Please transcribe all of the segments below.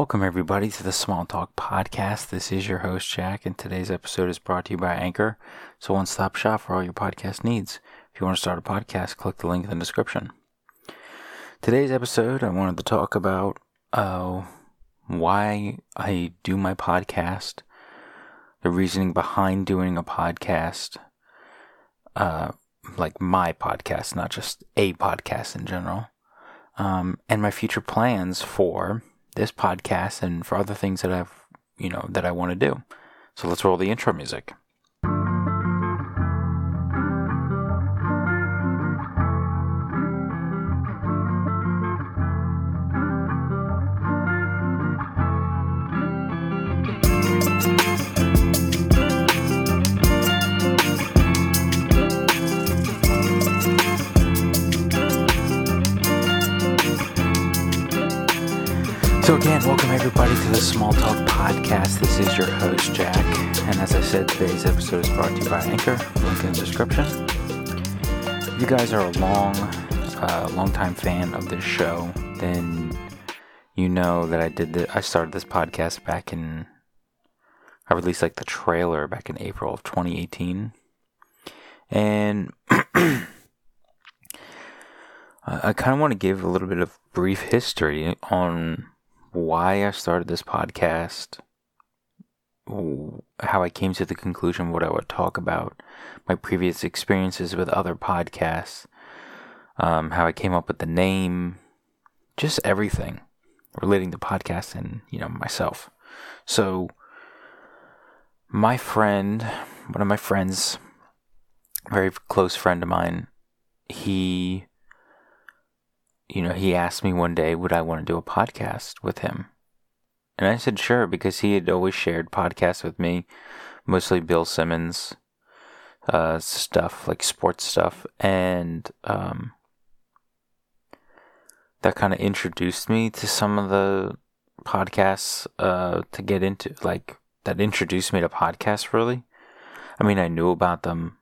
Welcome, everybody, to the Small Talk Podcast. This is your host, Jack, and today's episode is brought to you by Anchor. So, one stop shop for all your podcast needs. If you want to start a podcast, click the link in the description. Today's episode, I wanted to talk about uh, why I do my podcast, the reasoning behind doing a podcast, uh, like my podcast, not just a podcast in general, um, and my future plans for this podcast and for other things that I've, you know, that I want to do. So let's roll the intro music. So, again, welcome everybody to the Small Talk Podcast. This is your host, Jack. And as I said, today's episode is brought to you by Anchor. Link in the description. If you guys are a long, uh, long time fan of this show, then you know that I did the, I started this podcast back in, I released like the trailer back in April of 2018. And I kind of want to give a little bit of brief history on why I started this podcast, how I came to the conclusion what I would talk about, my previous experiences with other podcasts, um, how I came up with the name, just everything relating to podcasts and you know myself. So, my friend, one of my friends, very close friend of mine, he you know, he asked me one day, would I want to do a podcast with him? And I said, sure, because he had always shared podcasts with me, mostly Bill Simmons uh, stuff, like sports stuff. And um, that kind of introduced me to some of the podcasts uh, to get into, like, that introduced me to podcasts, really. I mean, I knew about them.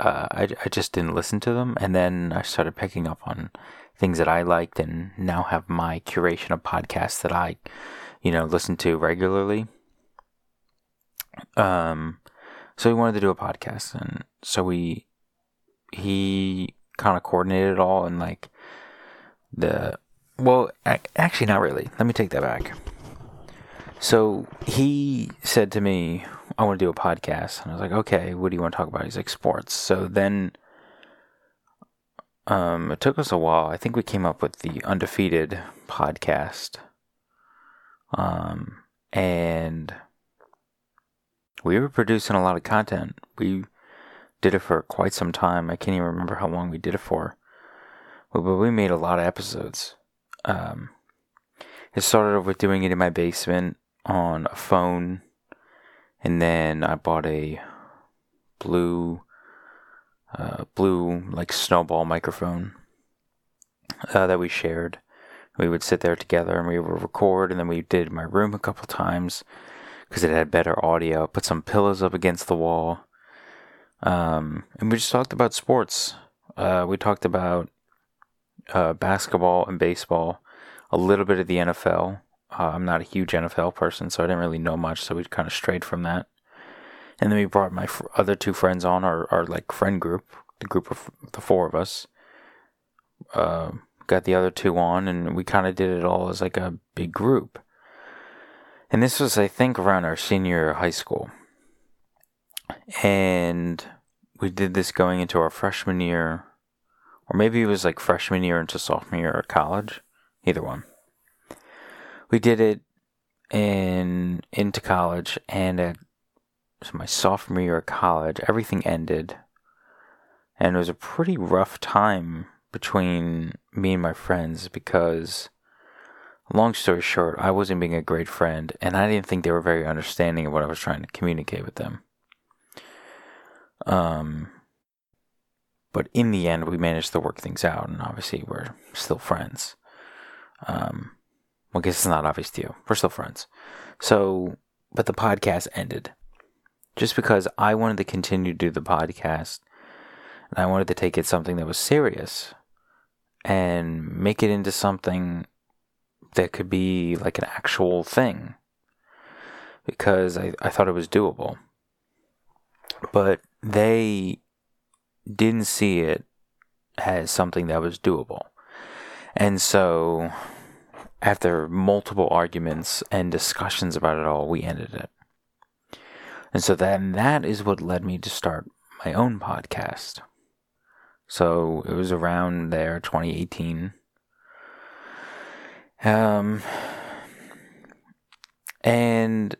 Uh, I, I just didn't listen to them. And then I started picking up on things that I liked and now have my curation of podcasts that I, you know, listen to regularly. Um, so we wanted to do a podcast, and so we, he kind of coordinated it all, and like the, well, actually, not really. Let me take that back. So he said to me, I want to do a podcast. And I was like, okay, what do you want to talk about? He's like, sports. So then um, it took us a while. I think we came up with the Undefeated podcast. Um, and we were producing a lot of content. We did it for quite some time. I can't even remember how long we did it for. But, we made a lot of episodes. Um, it started with doing it in my basement on a phone. And then I bought a blue uh, blue like snowball microphone uh, that we shared. We would sit there together and we would record, and then we did my room a couple times because it had better audio. Put some pillows up against the wall, um, and we just talked about sports. Uh, we talked about uh, basketball and baseball, a little bit of the NFL. Uh, I'm not a huge NFL person, so I didn't really know much, so we kind of strayed from that. And then we brought my other two friends on, our, our like friend group, the group of the four of us. Uh, got the other two on, and we kind of did it all as like a big group. And this was, I think, around our senior high school. And we did this going into our freshman year, or maybe it was like freshman year into sophomore year of college. Either one. We did it in into college, and at so my sophomore year of college, everything ended. And it was a pretty rough time between me and my friends because, long story short, I wasn't being a great friend and I didn't think they were very understanding of what I was trying to communicate with them. Um, but in the end, we managed to work things out, and obviously, we're still friends. Um, well, I guess it's not obvious to you. We're still friends. So, but the podcast ended just because I wanted to continue to do the podcast and I wanted to take it something that was serious and make it into something that could be like an actual thing because I, I thought it was doable. But they didn't see it as something that was doable. And so, after multiple arguments and discussions about it all, we ended it. And so then that is what led me to start my own podcast. So it was around there, 2018. Um, and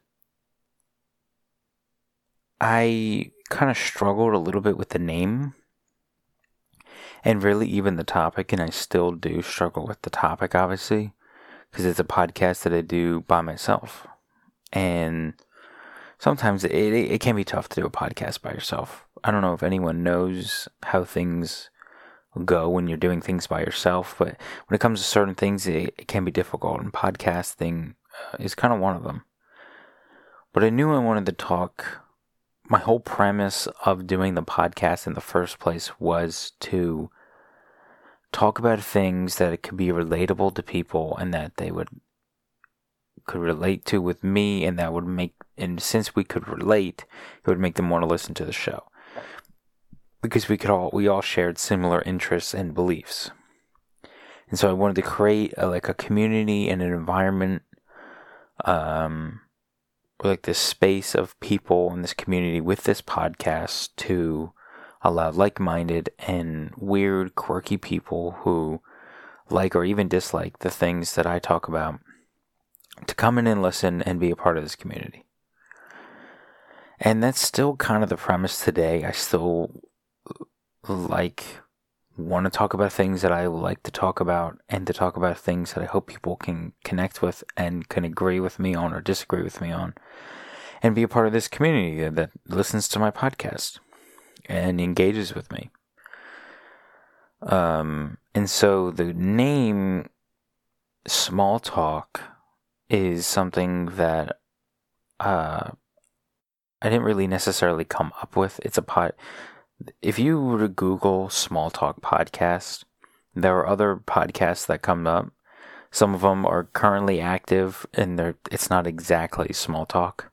I kind of struggled a little bit with the name and really even the topic, and I still do struggle with the topic, obviously, because it's a podcast that I do by myself. And sometimes it, it, it can be tough to do a podcast by yourself. I don't know if anyone knows how things go when you're doing things by yourself, but when it comes to certain things, it, it can be difficult, and podcasting uh, is kind of one of them. But I knew I wanted to talk. My whole premise of doing the podcast in the first place was to talk about things that could be relatable to people and that they would could relate to with me and that would make and since we could relate it would make them want to listen to the show. Because we could all we all shared similar interests and beliefs. And so i wanted to create a, like a community and an environment um like this space of people in this community with this podcast to allow like-minded and weird quirky people who like or even dislike the things that i talk about to come in and listen and be a part of this community. And that's still kind of the premise today. I still like want to talk about things that I like to talk about and to talk about things that I hope people can connect with and can agree with me on or disagree with me on and be a part of this community that listens to my podcast and engages with me. Um, and so the name Small Talk is something that uh, I didn't really necessarily come up with. It's a pod. If you were to Google small talk podcast, there are other podcasts that come up. Some of them are currently active, and they're it's not exactly small talk.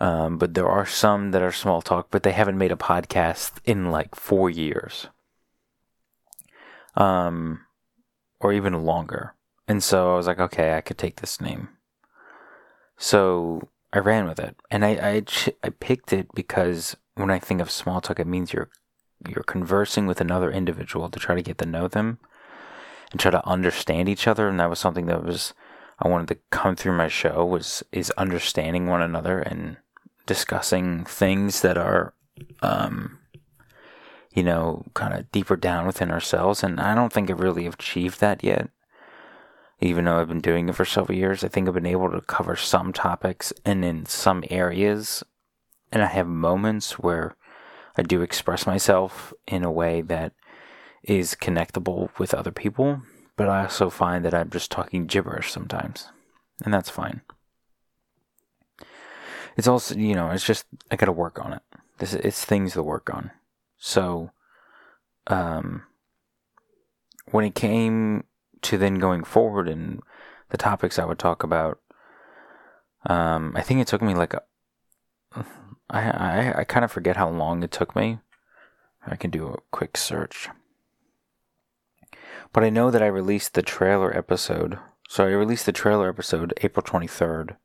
Um, but there are some that are small talk, but they haven't made a podcast in like four years, um, or even longer. And so I was like, okay, I could take this name. So I ran with it, and I I, I picked it because when I think of small talk, it means you're you're conversing with another individual to try to get to know them and try to understand each other, and that was something that was I wanted to come through my show was is understanding one another and discussing things that are um you know kind of deeper down within ourselves. And I don't think I really achieved that yet even though I've been doing it for several years, I think I've been able to cover some topics and in some areas. And I have moments where I do express myself in a way that is connectable with other people, but I also find that I'm just talking gibberish sometimes, and that's fine. It's also, you know, it's just I got to work on it. This it's things to work on. So, um, when it came to then going forward and the topics I would talk about, um, I think it took me like a, I, I, I kind of forget how long it took me. I can do a quick search. But I know that I released the trailer episode. So I released the trailer episode April 23rd.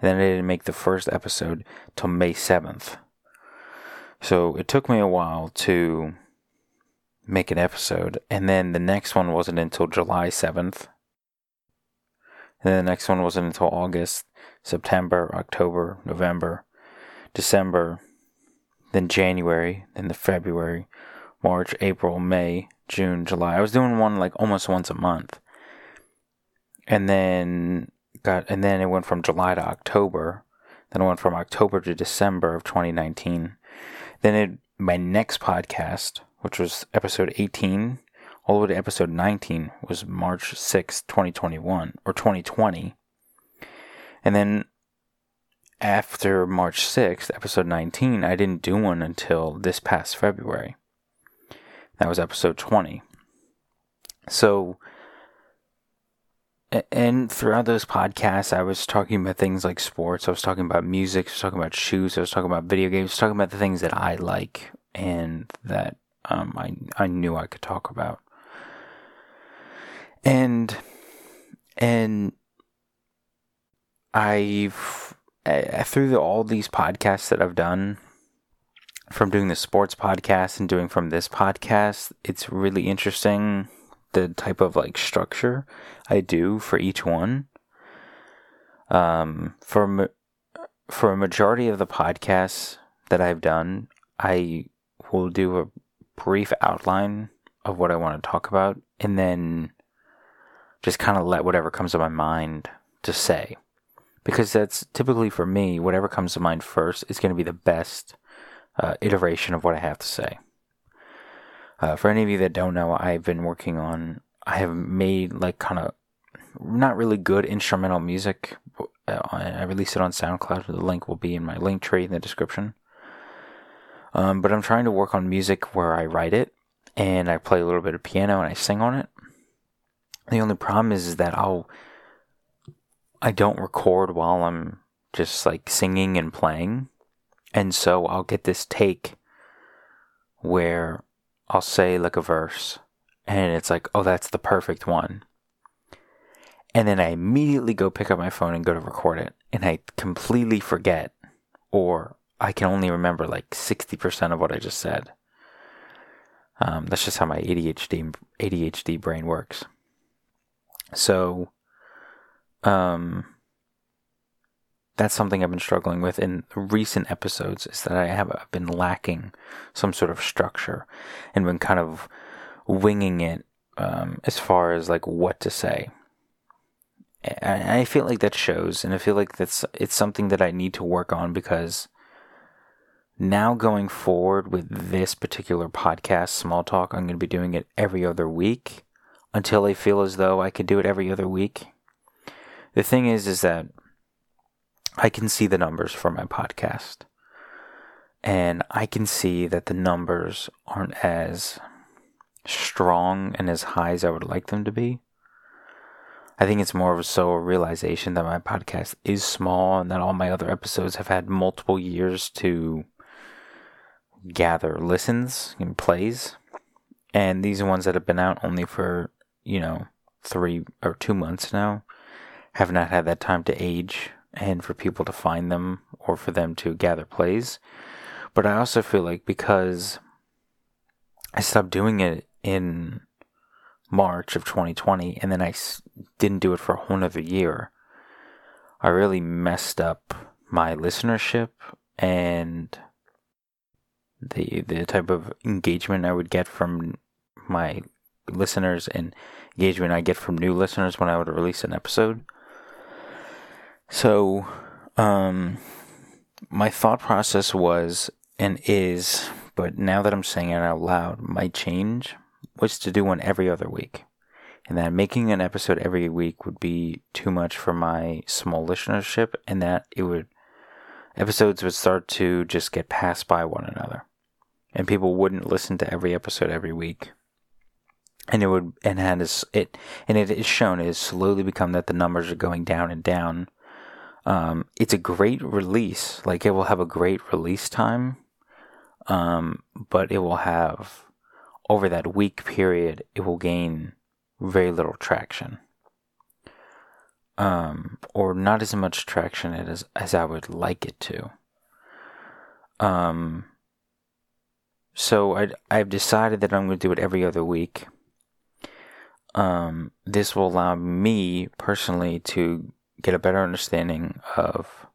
And then I didn't make the first episode till May 7th. So it took me a while to make an episode. And then the next one wasn't until July 7th. And then the next one wasn't until August, September, October, November, December, then January, then the February, March, April, May, June, July. I was doing one like almost once a month. And then got and then it went from July to October. Then it went from October to December of 2019. Then it my next podcast which was episode 18, all the way to episode 19 was March 6, 2021, or 2020. And then after March 6th, episode 19, I didn't do one until this past February. That was episode 20. So, and throughout those podcasts, I was talking about things like sports. I was talking about music. I was talking about shoes. I was talking about video games. I was talking about the things that I like and that um, I I knew I could talk about. And and I've through the, all these podcasts that I've done, from doing the sports podcast and doing from this podcast, it's really interesting the type of like structure I do for each one. Um, for for a majority of the podcasts that I've done, I will do a brief outline of what I want to talk about, and then just kind of let whatever comes to my mind to say, because that's typically for me. Whatever comes to mind first is going to be the best uh, iteration of what I have to say. Uh, for any of you that don't know, I've been working on I have made like kind of not really good instrumental music. Uh, I released it on SoundCloud. The link will be in my link tree in the description. Um, but I'm trying to work on music where I write it and I play a little bit of piano and I sing on it. The only problem is, is that I'll I don't record while I'm just like singing and playing. And so I'll get this take where I'll say like a verse and it's like, oh, that's the perfect one. And then I immediately go pick up my phone and go to record it, and I completely forget, or I can only remember like 60% of what I just said. Um, that's just how my ADHD ADHD brain works. So, um, that's something I've been struggling with in recent episodes is that I have been lacking some sort of structure and been kind of winging it um, as far as like what to say. And I feel like that shows, and I feel like that's it's something that I need to work on because now going forward with this particular podcast, Small Talk, I'm going to be doing it every other week until I feel as though I could do it every other week. The thing is, is that I can see the numbers for my podcast, and I can see that the numbers aren't as strong and as high as I would like them to be. I think it's more of a so a realization that my podcast is small and that all my other episodes have had multiple years to gather listens and plays. And these are ones that have been out only for, you know, three or two months now have not had that time to age and for people to find them or for them to gather plays. But I also feel like because I stopped doing it in March of 2020, and then I didn't do it for a whole another year. I really messed up my listenership and the the type of engagement I would get from my listeners and engagement I get from new listeners when I would release an episode. So, um, my thought process was and is, but now that I'm saying it out loud, might change was to do one every other week. And that making an episode every week would be too much for my small listenership, and that it would episodes would start to just get passed by one another, and people wouldn't listen to every episode every week. And it would and had it and it is shown it has slowly become that the numbers are going down and down. Um, it's a great release, like it will have a great release time, um, but it will have over that week period, it will gain very little traction. Um, or not as much traction as, as I would like it to. Um, so I, I've decided that I'm going to do it every other week. Um, this will allow me personally to get a better understanding of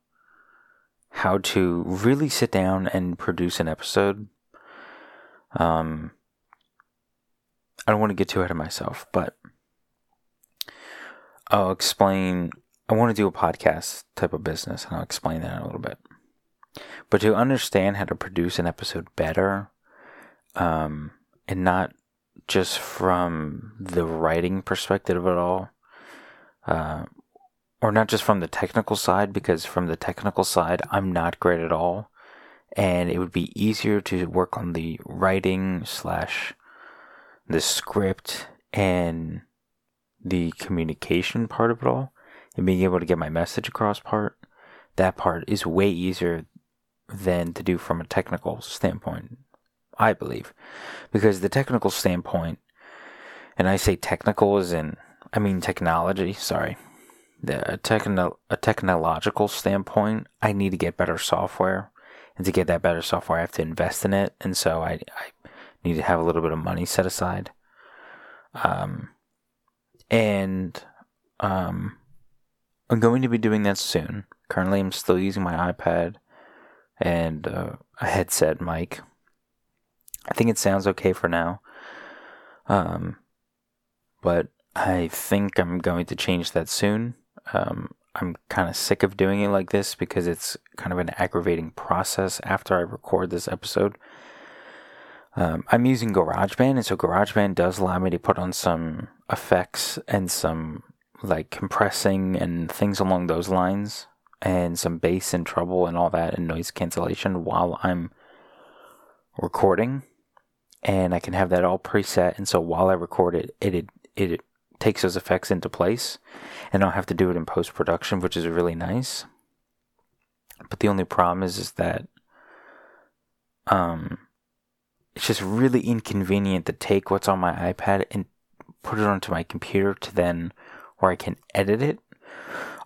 how to really sit down and produce an episode. Um, I don't want to get too ahead of myself, but I'll explain. I want to do a podcast type of business, and I'll explain that in a little bit. But to understand how to produce an episode better, um, and not just from the writing perspective at all, uh, or not just from the technical side, because from the technical side, I'm not great at all, and it would be easier to work on the writing slash the script and the communication part of it all and being able to get my message across part, that part is way easier than to do from a technical standpoint, I believe. Because the technical standpoint, and I say technical as in, I mean technology, sorry. The, a, techno, a technological standpoint, I need to get better software. And to get that better software, I have to invest in it. And so I, I need to have a little bit of money set aside. Um, and um, I'm going to be doing that soon. Currently, I'm still using my iPad and uh, a headset mic. I think it sounds okay for now. Um, but I think I'm going to change that soon. Um, I'm kind of sick of doing it like this because it's kind of an aggravating process after I record this episode. Um, I'm using GarageBand, and so GarageBand does allow me to put on some effects and some like compressing and things along those lines, and some bass and treble and all that, and noise cancellation while I'm recording. And I can have that all preset, and so while I record it, it it, it takes those effects into place, and I don't have to do it in post production, which is really nice. But the only problem is, is that um, it's just really inconvenient to take what's on my iPad and put it onto my computer to then, where I can edit it,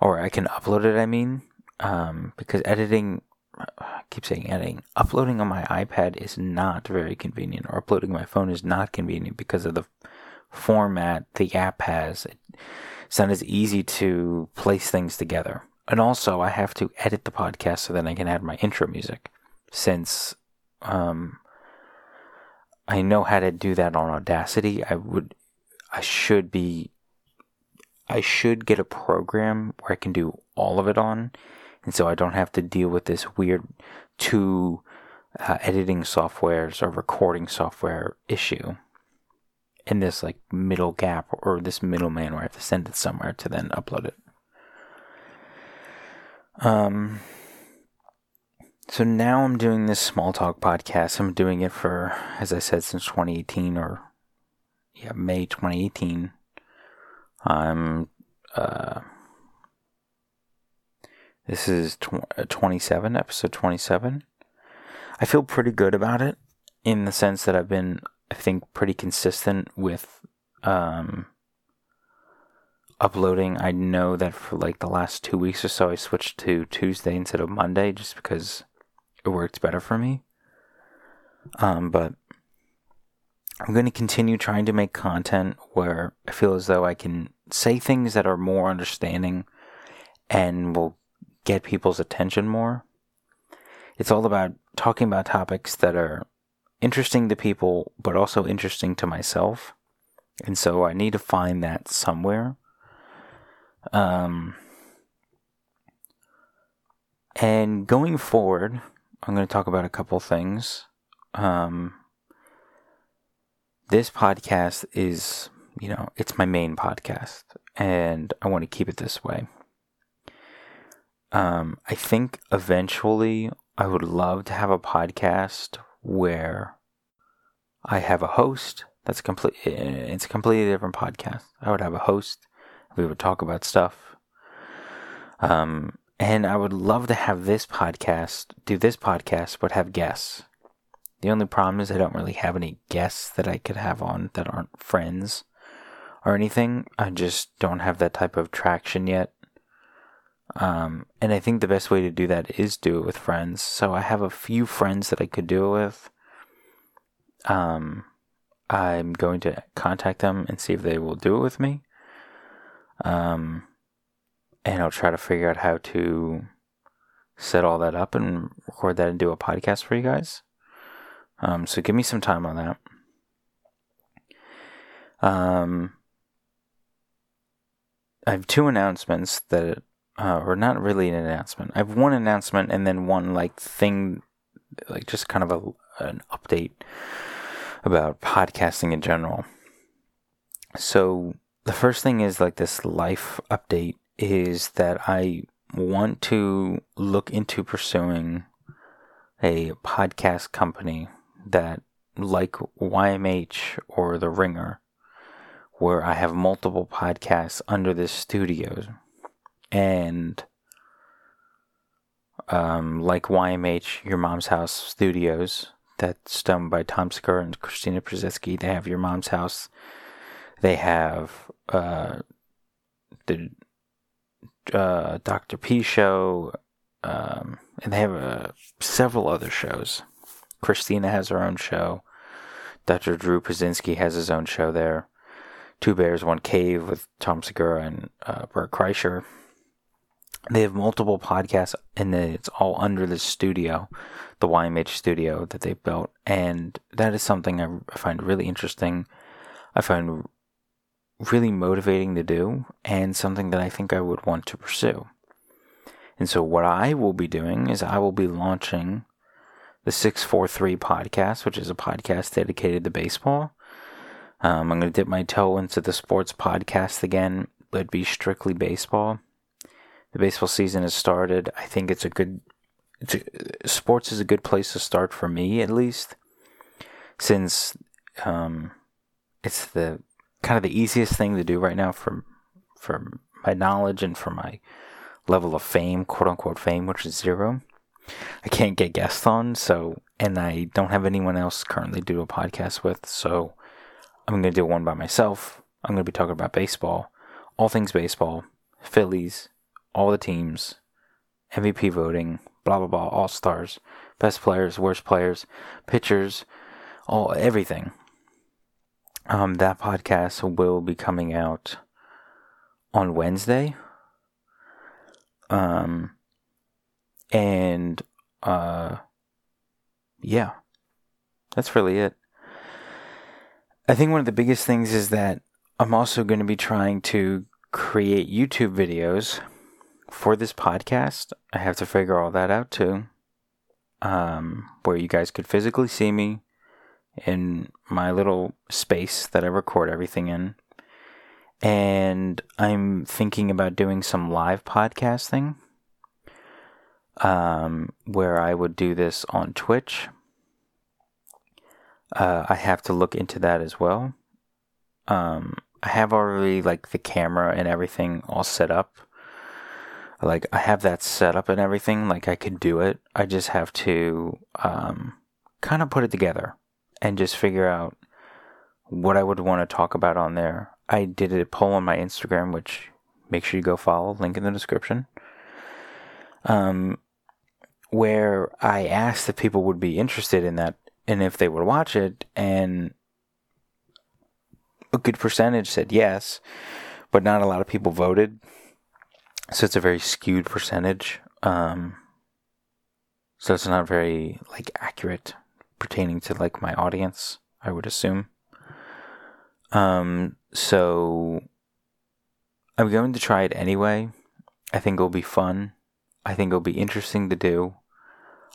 or I can upload it. I mean, um, because editing, I keep saying editing, uploading on my iPad is not very convenient, or uploading my phone is not convenient because of the format the app has. It's not as easy to place things together. And also, I have to edit the podcast so that I can add my intro music, since um, I know how to do that on Audacity. I would, I should be, I should get a program where I can do all of it on, and so I don't have to deal with this weird two uh, editing softwares or recording software issue in this like middle gap or this middleman where I have to send it somewhere to then upload it. Um, so now I'm doing this small talk podcast. I'm doing it for, as I said, since 2018 or yeah, May 2018. I'm uh, this is tw- uh, 27, episode 27. I feel pretty good about it in the sense that I've been I think, pretty consistent with um, uploading. I know that for like the last two weeks or so, I switched to Tuesday instead of Monday just because it worked better for me. Um, but I'm going to continue trying to make content where I feel as though I can say things that are more understanding and will get people's attention more. It's all about talking about topics that are interesting to people, but also interesting to myself. And so I need to find that somewhere. Um, and going forward, I'm going to talk about a couple things. Um, this podcast is, you know, it's my main podcast, and I want to keep it this way. Um, I think eventually I would love to have a podcast where I have a host. That's complete. It's a completely different podcast. I would have a host. We would talk about stuff. Um, and I would love to have this podcast, do this podcast, but have guests. The only problem is I don't really have any guests that I could have on that aren't friends or anything. I just don't have that type of traction yet. Um, and I think the best way to do that is do it with friends. So I have a few friends that I could do it with. Um, I'm going to contact them and see if they will do it with me. Um, and I'll try to figure out how to set all that up and record that and do a podcast for you guys. Um, so give me some time on that. Um, I have two announcements that uh, or not really an announcement. I have one announcement and then one like thing, like just kind of a an update about podcasting in general. So the first thing is like this life update is that I want to look into pursuing a podcast company that like YMH or The Ringer where I have multiple podcasts under this studio. And um, like YMH, Your Mom's House Studios, that's done by Tom Segura and Christina Pazsitzky. They have Your Mom's House. They have uh, the uh, Dr. P show, um, and they have uh, several other shows. Christina has her own show. Dr. Drew Pazinski has his own show there. Two Bears, One Cave with Tom Segura and uh, Bert Kreischer. They have multiple podcasts, and it's all under the studio, the YMH studio that they built. And that is something I find really interesting. I find really motivating to do, and something that I think I would want to pursue. And so, what I will be doing is I will be launching the 643 podcast, which is a podcast dedicated to baseball. Um, I'm going to dip my toe into the sports podcast again, but be strictly baseball. The baseball season has started. I think it's a good, it's a, sports is a good place to start for me at least, since um, it's the kind of the easiest thing to do right now for for my knowledge and for my level of fame, quote unquote fame, which is zero. I can't get guests on, so and I don't have anyone else currently do a podcast with, so I'm gonna do one by myself. I'm gonna be talking about baseball, all things baseball, Phillies, all the teams, MVP voting, blah blah blah, all stars, best players, worst players, pitchers, all everything. Um, that podcast will be coming out on Wednesday. Um, and uh, yeah, that's really it. I think one of the biggest things is that I'm also going to be trying to create YouTube videos for this podcast. I have to figure all that out too. Um, where you guys could physically see me in my little space that I record everything in. And I'm thinking about doing some live podcasting um, where I would do this on Twitch. Uh, I have to look into that as well. Um, I have already like the camera and everything all set up. Like I have that set up and everything. Like I could do it. I just have to um, kind of put it together and just figure out what I would want to talk about on there. I did a poll on my Instagram, which make sure you go follow. Link in the description. Um, where I asked if people would be interested in that and if they would watch it, and a good percentage said yes, but not a lot of people voted. So it's a very skewed percentage. Um, so it's not very like accurate pertaining to like my audience, I would assume. Um, so I'm going to try it anyway. I think it'll be fun. I think it'll be interesting to do.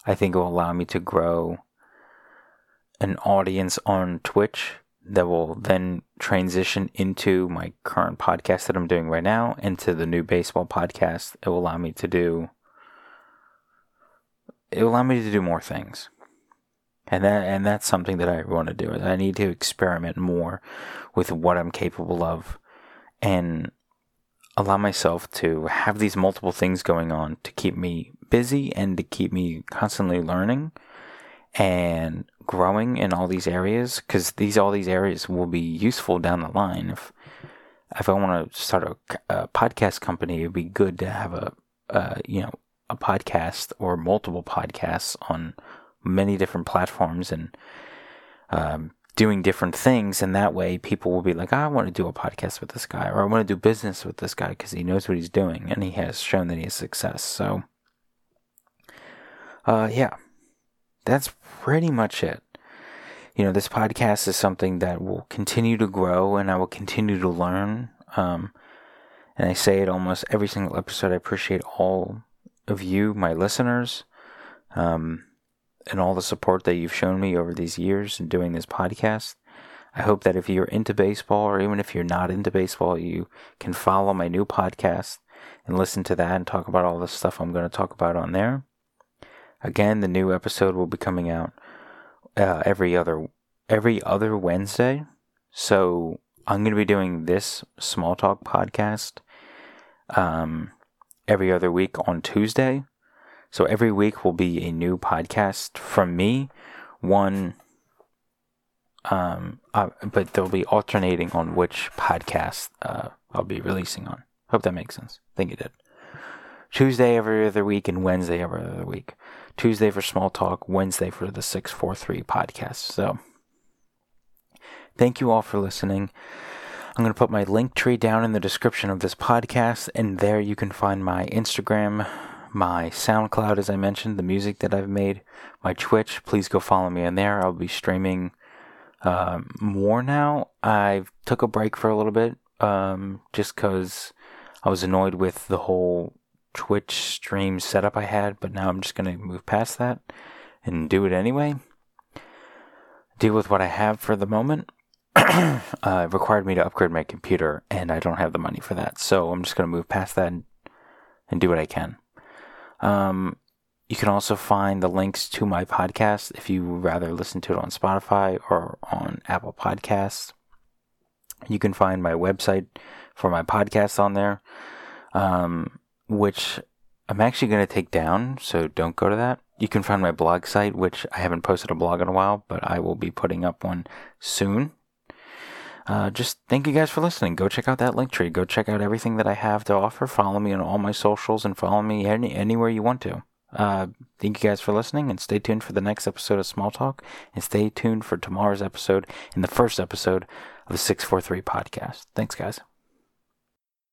I think it will allow me to grow an audience on Twitch that will then transition into my current podcast that I'm doing right now, into the new baseball podcast. It will allow me to do. It will allow me to do more things, and that and that's something that I want to do. I need to experiment more with what I'm capable of, and allow myself to have these multiple things going on to keep me busy and to keep me constantly learning and growing in all these areas because these all these areas will be useful down the line. If if I want to start a, a, podcast company it'd be good to have a, a you know a podcast or multiple podcasts on many different platforms and um, doing different things. And that way people will be like i want to do a podcast with this guy or i want to do business with this guy because he knows what he's doing and he has shown that he has success. So uh, yeah that's pretty much it you know this podcast is something that will continue to grow and i will continue to learn um, and i say it almost every single episode i appreciate all of you my listeners um, and all the support that you've shown me over these years in doing this podcast. I hope that if you're into baseball or even if you're not into baseball, you can follow my new podcast and listen to that and talk about all the stuff I'm going to talk about on there. Again, the new episode will be coming out uh, every other every other Wednesday. So I'm going to be doing this small talk podcast um, every other week on Tuesday. So every week will be a new podcast from me. One, um, uh, but they'll be alternating on which podcast uh, I'll be releasing on. Hope that makes sense. I think it did. Tuesday every other week and Wednesday every other week. Tuesday for small talk, Wednesday for the 643 podcast. So thank you all for listening. I'm going to put my link tree down in the description of this podcast, and there you can find my Instagram, my SoundCloud, as I mentioned, the music that I've made, my Twitch. Please go follow me in there. I'll be streaming um, more now. I took a break for a little bit um, just because I was annoyed with the whole Twitch stream setup I had, but now I'm just going to move past that and do it anyway. Deal with what I have for the moment. uh, required me to upgrade my computer, and I don't have the money for that. So I'm just going to move past that and, and do what I can. Um, you can also find the links to my podcast if you rather listen to it on Spotify or on Apple Podcasts. You can find my website for my podcast on there, um, which I'm actually going to take down, so don't go to that. You can find my blog site, which I haven't posted a blog in a while, but I will be putting up one soon. Uh, just thank you guys for listening. Go check out that link tree. Go check out everything that I have to offer. Follow me on all my socials and follow me any, anywhere you want to. Uh, thank you guys for listening and stay tuned for the next episode of Small Talk and stay tuned for tomorrow's episode and the first episode of the 643 podcast. Thanks, guys.